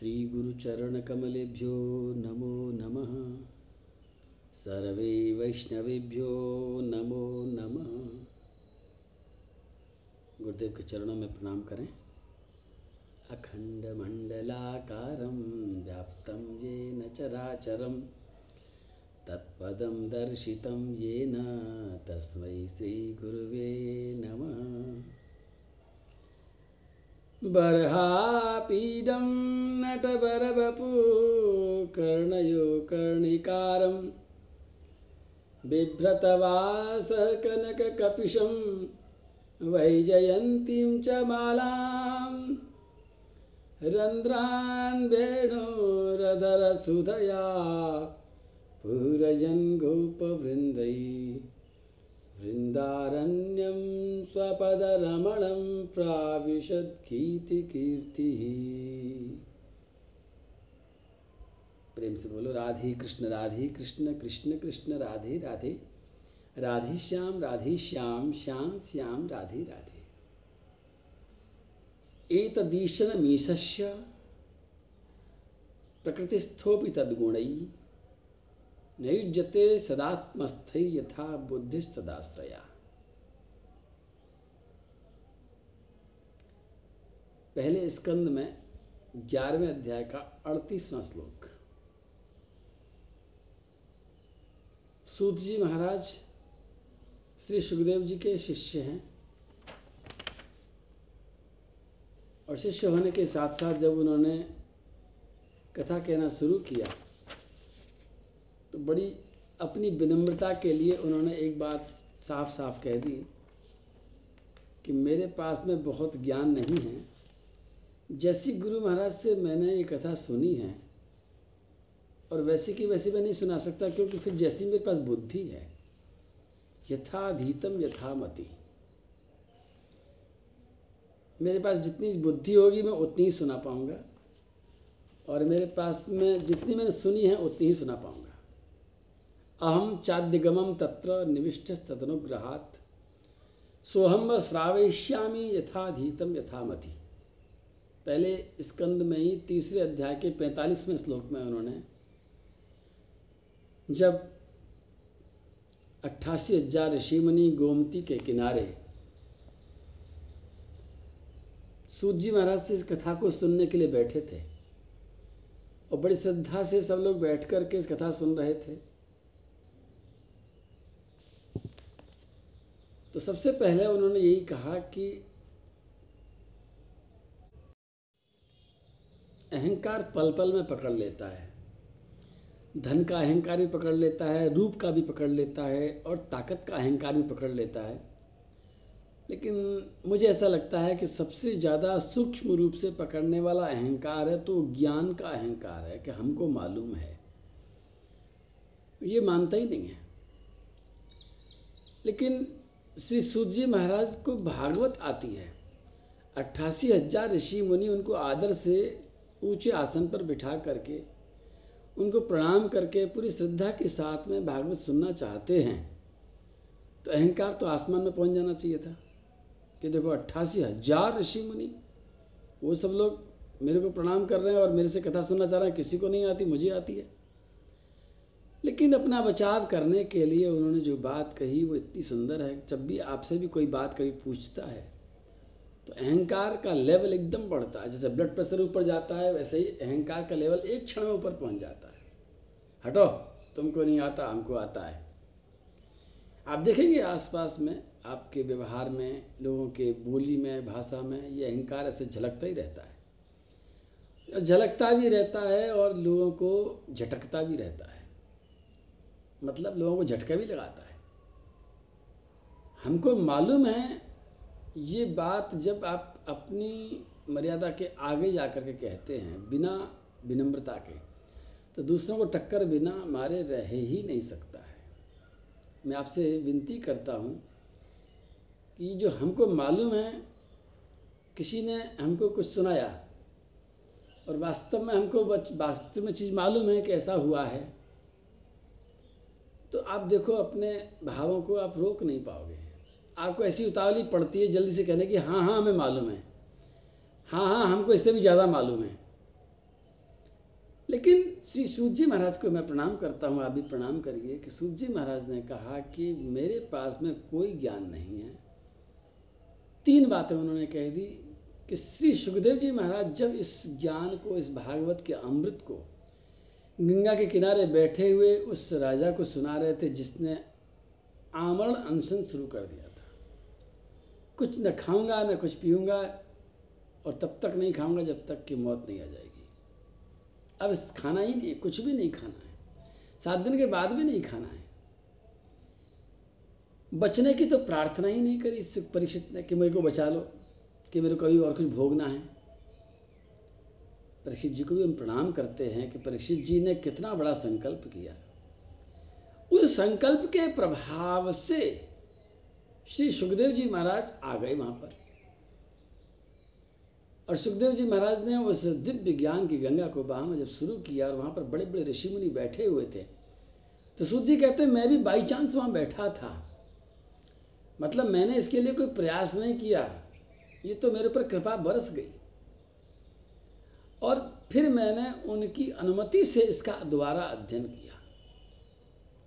श्रीगुरुचरणकमलेभ्यो नमो नमः। सर्वे वैष्णवेभ्यो नमो नमः। गुरुदेव के चरणों में प्रणाम करें। अखण्डमण्डलाकारं व्याप्तं येन चराचरं तत्पदं दर्शितं येन तस्मै श्रीगुरुवे नमः। बर्हापीडं नटवरवपु कर्णयो कर्णिकारं बिभ्रतवासकनककपिशं वैजयन्तीं च मालां रन्ध्रान् वेणोरधरसुधया पूरयन् गोपवृन्दै वृन्दारण्यं स्वपदरमणं प्राविशद्गीतिकीर्तिः प्रेम से बोलो, राधे कृष्ण राधे कृष्ण कृष्ण कृष्ण, राधे राधे। राधे श्याम राधे श्याम श्याम श्याम, राधे राधे। एतदीशन मीशस्य प्रकृतिस्थोपि तद्गुणै नयुज्यते सदात्मस्थै यथा बुद्धिस्तदाश्रया। पहले स्कंद में ग्यारहवें अध्याय का अड़तीसवां श्लोक। सूत जी महाराज श्री सुखदेव जी के शिष्य हैं। और शिष्य होने के साथ साथ जब उन्होंने कथा कहना शुरू किया तो बड़ी अपनी विनम्रता के लिए उन्होंने एक बात साफ़ साफ़ कह दी कि मेरे पास में बहुत ज्ञान नहीं है। जैसी गुरु महाराज से मैंने ये कथा सुनी है और वैसी की वैसी मैं नहीं सुना सकता, क्योंकि फिर जैसी मेरे पास बुद्धि है। यथाधीतम यथामति। मेरे पास जितनी बुद्धि होगी मैं उतनी ही सुना पाऊँगा, और मेरे पास में जितनी मैंने सुनी है उतनी ही सुना पाऊँगा। अहम चाद्यगमम तत्र निविष्ट तदनुग्रहात। सोहम श्रावयिष्यामी यथाधीतम यथामति। पहले स्कंद में ही तीसरे अध्याय के पैंतालीसवें श्लोक में उन्होंने जब अट्ठासी हज़ार ऋषिमुनि गोमती के किनारे सूत जी महाराज से इस कथा को सुनने के लिए बैठे थे और बड़ी श्रद्धा से सब लोग बैठ कर के इस कथा सुन रहे थे। तो सबसे पहले उन्होंने यही कहा कि अहंकार पल पल में पकड़ लेता है। धन का अहंकार भी पकड़ लेता है, रूप का भी पकड़ लेता है और ताकत का अहंकार भी पकड़ लेता है। लेकिन मुझे ऐसा लगता है कि सबसे ज़्यादा सूक्ष्म रूप से पकड़ने वाला अहंकार है तो ज्ञान का अहंकार है कि हमको मालूम है। ये मानता ही नहीं है। लेकिन श्री सूजी महाराज को भागवत आती है। अट्ठासी हज़ार ऋषि मुनि उनको आदर से ऊँचे आसन पर बिठा करके उनको प्रणाम करके पूरी श्रद्धा के साथ में भागवत सुनना चाहते हैं तो अहंकार तो आसमान में पहुँच जाना चाहिए था। कि देखो, अट्ठासी हज़ार ऋषि मुनि, वो सब लोग मेरे को प्रणाम कर रहे हैं और मेरे से कथा सुनना चाह रहे हैं, किसी को नहीं आती, मुझे आती है। लेकिन अपना बचाव करने के लिए उन्होंने जो बात कही, वो इतनी सुंदर है। जब भी आपसे भी कोई बात कभी पूछता है तो अहंकार का लेवल एकदम बढ़ता है। जैसे ब्लड प्रेशर ऊपर जाता है, वैसे ही अहंकार का लेवल एक क्षण में ऊपर पहुँच जाता है। हटो, तुमको नहीं आता, हमको आता है। आप देखेंगे आसपास में, आपके व्यवहार में, लोगों के बोली में, भाषा में, ये अहंकार ऐसे झलकता ही रहता है। झलकता भी रहता है और लोगों को झटकता भी रहता है। मतलब लोगों को झटका भी लगाता है। हमको मालूम है ये बात जब आप अपनी मर्यादा के आगे जा कर के कहते हैं, बिना विनम्रता के तो दूसरों को टक्कर बिना मारे रह ही नहीं सकता है। मैं आपसे विनती करता हूँ कि जो हमको मालूम है, किसी ने हमको कुछ सुनाया और वास्तव में हमको वास्तव में चीज़ मालूम है कि ऐसा हुआ है तो आप देखो, अपने भावों को आप रोक नहीं पाओगे। आपको ऐसी उतावली पड़ती है जल्दी से कहने की हाँ हाँ हमें मालूम है। हाँ हाँ हमको इससे भी ज़्यादा मालूम है। लेकिन श्री सूत जी महाराज को मैं प्रणाम करता हूँ, आप भी प्रणाम करिए कि सूत जी महाराज ने कहा कि मेरे पास में कोई ज्ञान नहीं है। तीन बातें उन्होंने कह दी कि श्री सुखदेव जी महाराज जब इस ज्ञान को, इस भागवत के अमृत को गंगा के किनारे बैठे हुए उस राजा को सुना रहे थे जिसने आमरण अनशन शुरू कर दिया कुछ न खाऊँगा, न कुछ पीऊँगा और तब तक नहीं खाऊँगा जब तक कि मौत नहीं आ जाएगी। अब खाना ही नहीं, कुछ भी नहीं खाना है। सात दिन के बाद भी नहीं खाना है। बचने की तो प्रार्थना ही नहीं करी इस परीक्षित ने कि मेरे को बचा लो, कि मेरे को कभी और कुछ भोगना है। परीक्षित जी को भी हम प्रणाम करते हैं कि परीक्षित जी ने कितना बड़ा संकल्प किया। उस संकल्प के प्रभाव से श्री सुखदेव जी महाराज आ गए वहाँ पर। और सुखदेव जी महाराज ने उस दिव्य ज्ञान की गंगा को में जब शुरू किया और वहाँ पर बड़े बड़े ऋषि मुनि बैठे हुए थे तो सूत जी कहते, मैं भी बाई चांस वहाँ बैठा था। मतलब मैंने इसके लिए कोई प्रयास नहीं किया। ये तो मेरे ऊपर कृपा बरस गई। और फिर मैंने उनकी अनुमति से इसका दोबारा अध्ययन किया।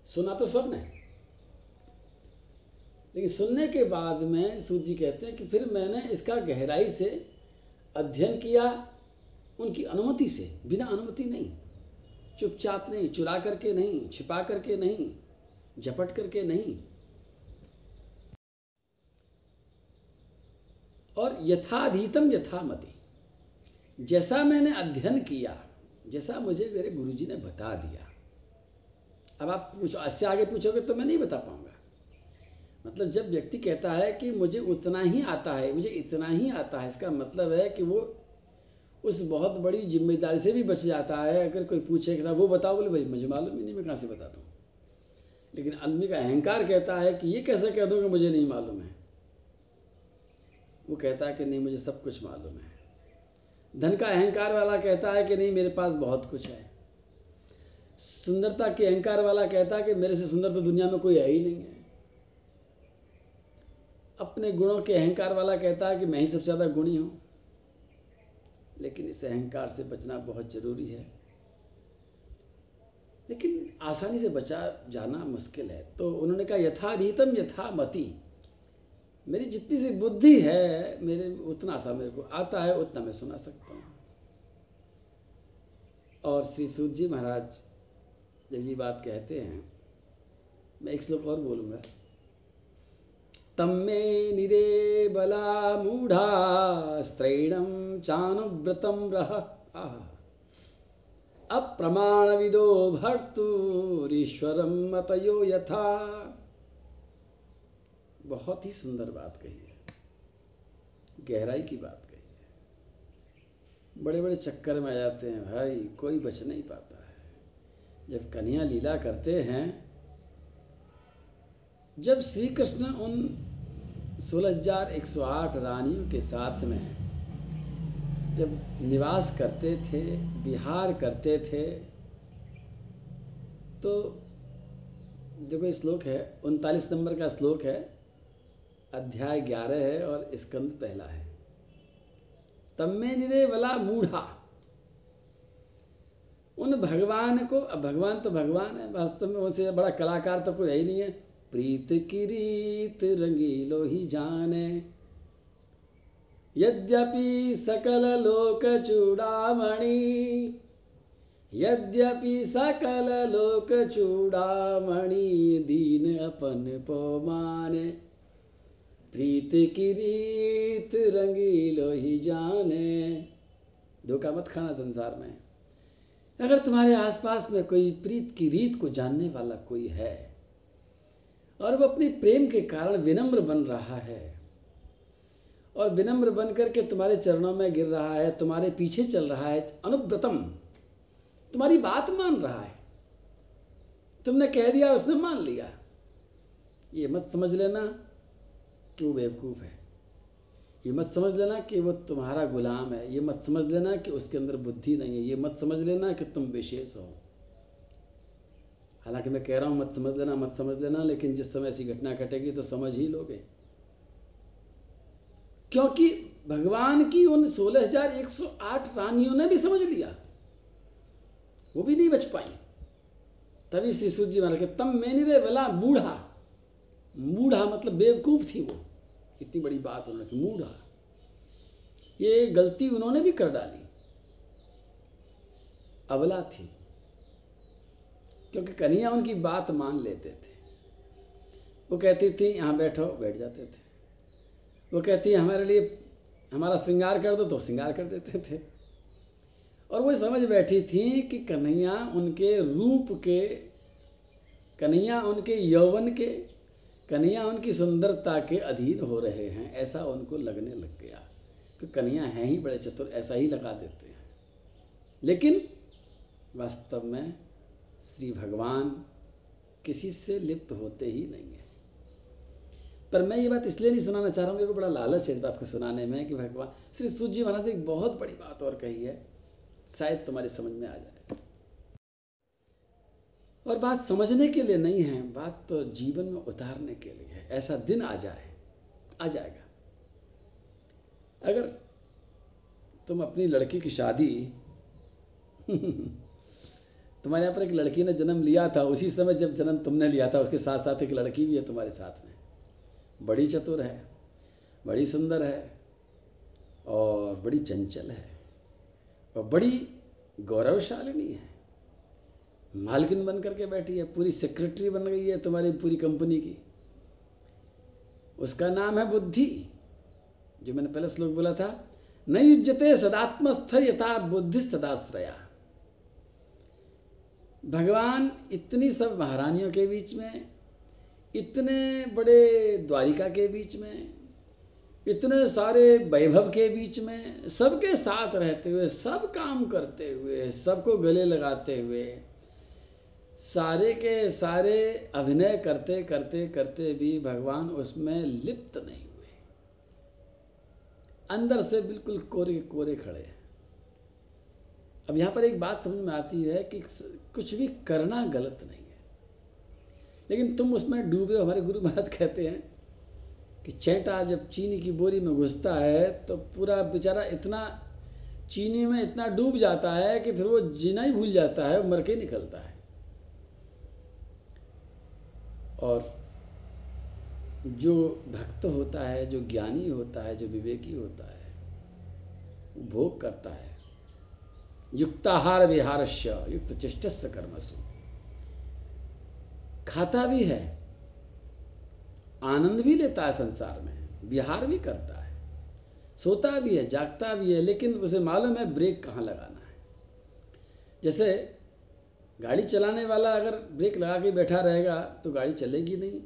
सुना तो सबने लेकिन सुनने के बाद में सूत जी कहते हैं कि फिर मैंने इसका गहराई से अध्ययन किया उनकी अनुमति से, बिना अनुमति नहीं। चुपचाप नहीं, चुरा करके नहीं, छिपा करके नहीं, झपट करके नहीं। और यथाधीतम यथामति। जैसा मैंने अध्ययन किया, जैसा मुझे मेरे गुरुजी ने बता दिया। अब आप पूछो, इससे आगे पूछोगे तो मैं नहीं बता पाऊँगा। मतलब जब व्यक्ति कहता है कि मुझे उतना ही आता है, मुझे इतना ही आता है, इसका मतलब है कि वो उस बहुत बड़ी ज़िम्मेदारी से भी बच जाता है। अगर कोई पूछे कि वो बताओ, बोले, भाई, मुझे मालूम ही नहीं, मैं कहाँ से बताता हूँ? लेकिन आदमी का अहंकार कहता है कि ये कैसे कह दो कि मुझे नहीं मालूम है? वो कहता है कि नहीं, मुझे सब कुछ मालूम है। धन का अहंकार वाला कहता है कि नहीं, मेरे पास बहुत कुछ है। सुंदरता के अहंकार वाला कहता है कि मेरे से सुंदर तो दुनिया में कोई है ही नहीं है। अपने गुणों के अहंकार वाला कहता है कि मैं ही सबसे ज़्यादा गुणी हूँ। लेकिन इस अहंकार से बचना बहुत ज़रूरी है। लेकिन आसानी से बचा जाना मुश्किल है। तो उन्होंने कहा यथाधीतम यथा मति। मेरी जितनी सी बुद्धि है, मेरे उतना सा मेरे को आता है, उतना मैं सुना सकता हूँ। और श्री सूत जी महाराज जब ये बात कहते हैं, मैं एक श्लोक और बोलूँगा। तम्मे निरे बला मूढ़ा स्त्रैणम चानुव्रतम रह। अप्रमाण विदो भर्तुरीश्वरम मतयो यथा। बहुत ही सुंदर बात कही है। गहराई की बात कही है। बड़े बड़े चक्कर में आ जाते हैं, भाई, कोई बच नहीं पाता है। जब कन्या लीला करते हैं जब श्री कृष्ण उन सोलह हज़ार एक सौ आठ रानियों के साथ में जब निवास करते थे, विहार करते थे तो देखो श्लोक है, उनतालीस नंबर का श्लोक है, अध्याय ग्यारह है और स्कंद पहला है। तम्मे निरे वला मूढ़ा। उन भगवान को, अब भगवान तो भगवान है, वास्तव में उनसे बड़ा कलाकार तो कोई है ही नहीं है। प्रीत की रीत रंगीलो ही जाने। यद्यपि सकल लोक चूड़ामणि, यद्यपि सकल लोक चूड़ामणि दीन अपन पौमाने प्रीत की रीत रंगीलो ही जाने। धोखा मत खाना संसार में। अगर तुम्हारे आसपास में कोई प्रीत की रीत को जानने वाला कोई है और वो अपने प्रेम के कारण विनम्र बन रहा है। और विनम्र बन करके तुम्हारे चरणों में गिर रहा है, तुम्हारे पीछे चल रहा है, अनुव्रतम। तुम्हारी बात मान रहा है। तुमने कह दिया, उसने मान लिया। ये मत समझ लेना कि वो बेवकूफ़ है। ये मत समझ लेना कि वो तुम्हारा गुलाम है। ये मत समझ लेना कि उसके अंदर बुद्धि नहीं है। ये मत समझ लेना कि तुम विशेष हो। हालाँकि मैं कह रहा हूँ मत समझ लेना मत समझ लेना लेकिन जिस समय ऐसी घटना घटेगी तो समझ ही लोगे। क्योंकि भगवान की उन 16,108 रानियों ने भी समझ लिया। वो भी नहीं बच पाई। तभी श्री सूर्य जी महाराज के तम मैंने रे बला बूढ़ा मूढ़ा मतलब बेवकूफ़ थी वो। इतनी बड़ी बात उन्होंने की मूढ़ा। ये गलती उन्होंने भी कर डाली। अबला थी। क्योंकि कन्हैया उनकी बात मान लेते थे। वो कहती थी, यहाँ बैठो, बैठ जाते थे। वो कहती, हमारे लिए, हमारा श्रृंगार कर दो तो श्रृंगार कर देते थे। और वो समझ बैठी थी कि कन्हैया उनके रूप के, कन्हैया उनके यौवन के, कन्हैया उनकी सुंदरता के अधीन हो रहे हैं। ऐसा उनको लगने लग गया कि कन्हैया हैं ही बड़े चतुर, ऐसा ही लगा देते हैं। लेकिन वास्तव में श्री भगवान किसी से लिप्त होते ही नहीं है। पर मैं ये बात इसलिए नहीं सुनाना चाह रहा हूँ, मेरे को बड़ा लालच है इस बात को सुनाने में कि भगवान, श्री सूर्य जी महाराज एक बहुत बड़ी बात और कही है, शायद तुम्हारी समझ में आ जाए। और बात समझने के लिए नहीं है, बात तो जीवन में उतारने के लिए है, ऐसा दिन आ जाए, आ जाएगा। अगर तुम अपनी लड़की की शादी तुम्हारे यहाँ पर एक लड़की ने जन्म लिया था, उसी समय जब जन्म तुमने लिया था, उसके साथ साथ एक लड़की भी है तुम्हारे साथ में। बड़ी चतुर है, बड़ी सुंदर है और बड़ी चंचल है और बड़ी गौरवशालिनी है। मालकिन बन करके बैठी है, पूरी सेक्रेटरी बन गई है तुम्हारी पूरी कंपनी की। उसका नाम है बुद्धि। जो मैंने पहले श्लोक बोला था न युजते सदात्मस्थ यथा बुद्धि सदाश्रया भगवान इतनी सब महारानियों के बीच में, इतने बड़े द्वारिका के बीच में, इतने सारे वैभव के बीच में, सबके साथ रहते हुए, सब काम करते हुए, सबको गले लगाते हुए, सारे के सारे अभिनय करते करते करते भी भगवान उसमें लिप्त नहीं हुए। अंदर से बिल्कुल कोरे कोरे खड़े हैं। अब यहाँ पर एक बात समझ में आती है कि कुछ भी करना गलत नहीं है। लेकिन तुम उसमें डूबे हमारे गुरु महाराज कहते हैं कि चैटा जब चीनी की बोरी में घुसता है तो पूरा बेचारा इतना चीनी में इतना डूब जाता है कि फिर वो जीना ही भूल जाता है मर के निकलता है। और जो भक्त होता है, जो ज्ञानी होता है, जो विवेकी होता है, वो भोग करता है। युक्ताहार विहारस्य युक्त चेष्टस्य कर्मसु। खाता भी है, आनंद भी लेता है संसार में, विहार भी करता है, सोता भी है, जागता भी है, लेकिन उसे मालूम है ब्रेक कहाँ लगाना है। जैसे गाड़ी चलाने वाला अगर ब्रेक लगा के बैठा रहेगा तो गाड़ी चलेगी नहीं,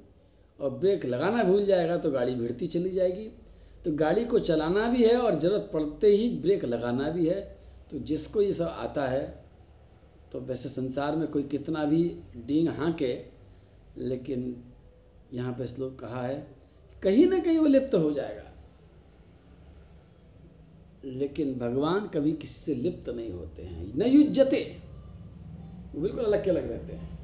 और ब्रेक लगाना भूल जाएगा तो गाड़ी भिड़ती चली जाएगी। तो गाड़ी को चलाना भी है और ज़रूरत पड़ते ही ब्रेक लगाना भी है तो जिसको ये सब आता है तो वैसे संसार में कोई कितना भी डींग हाँके, लेकिन यहाँ पे श्लोक कहा है कहीं ना कहीं वो लिप्त हो जाएगा। लेकिन भगवान कभी किसी से लिप्त नहीं होते हैं, न युजते बिल्कुल अलग के अलग रहते हैं।